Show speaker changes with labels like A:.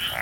A: Yeah.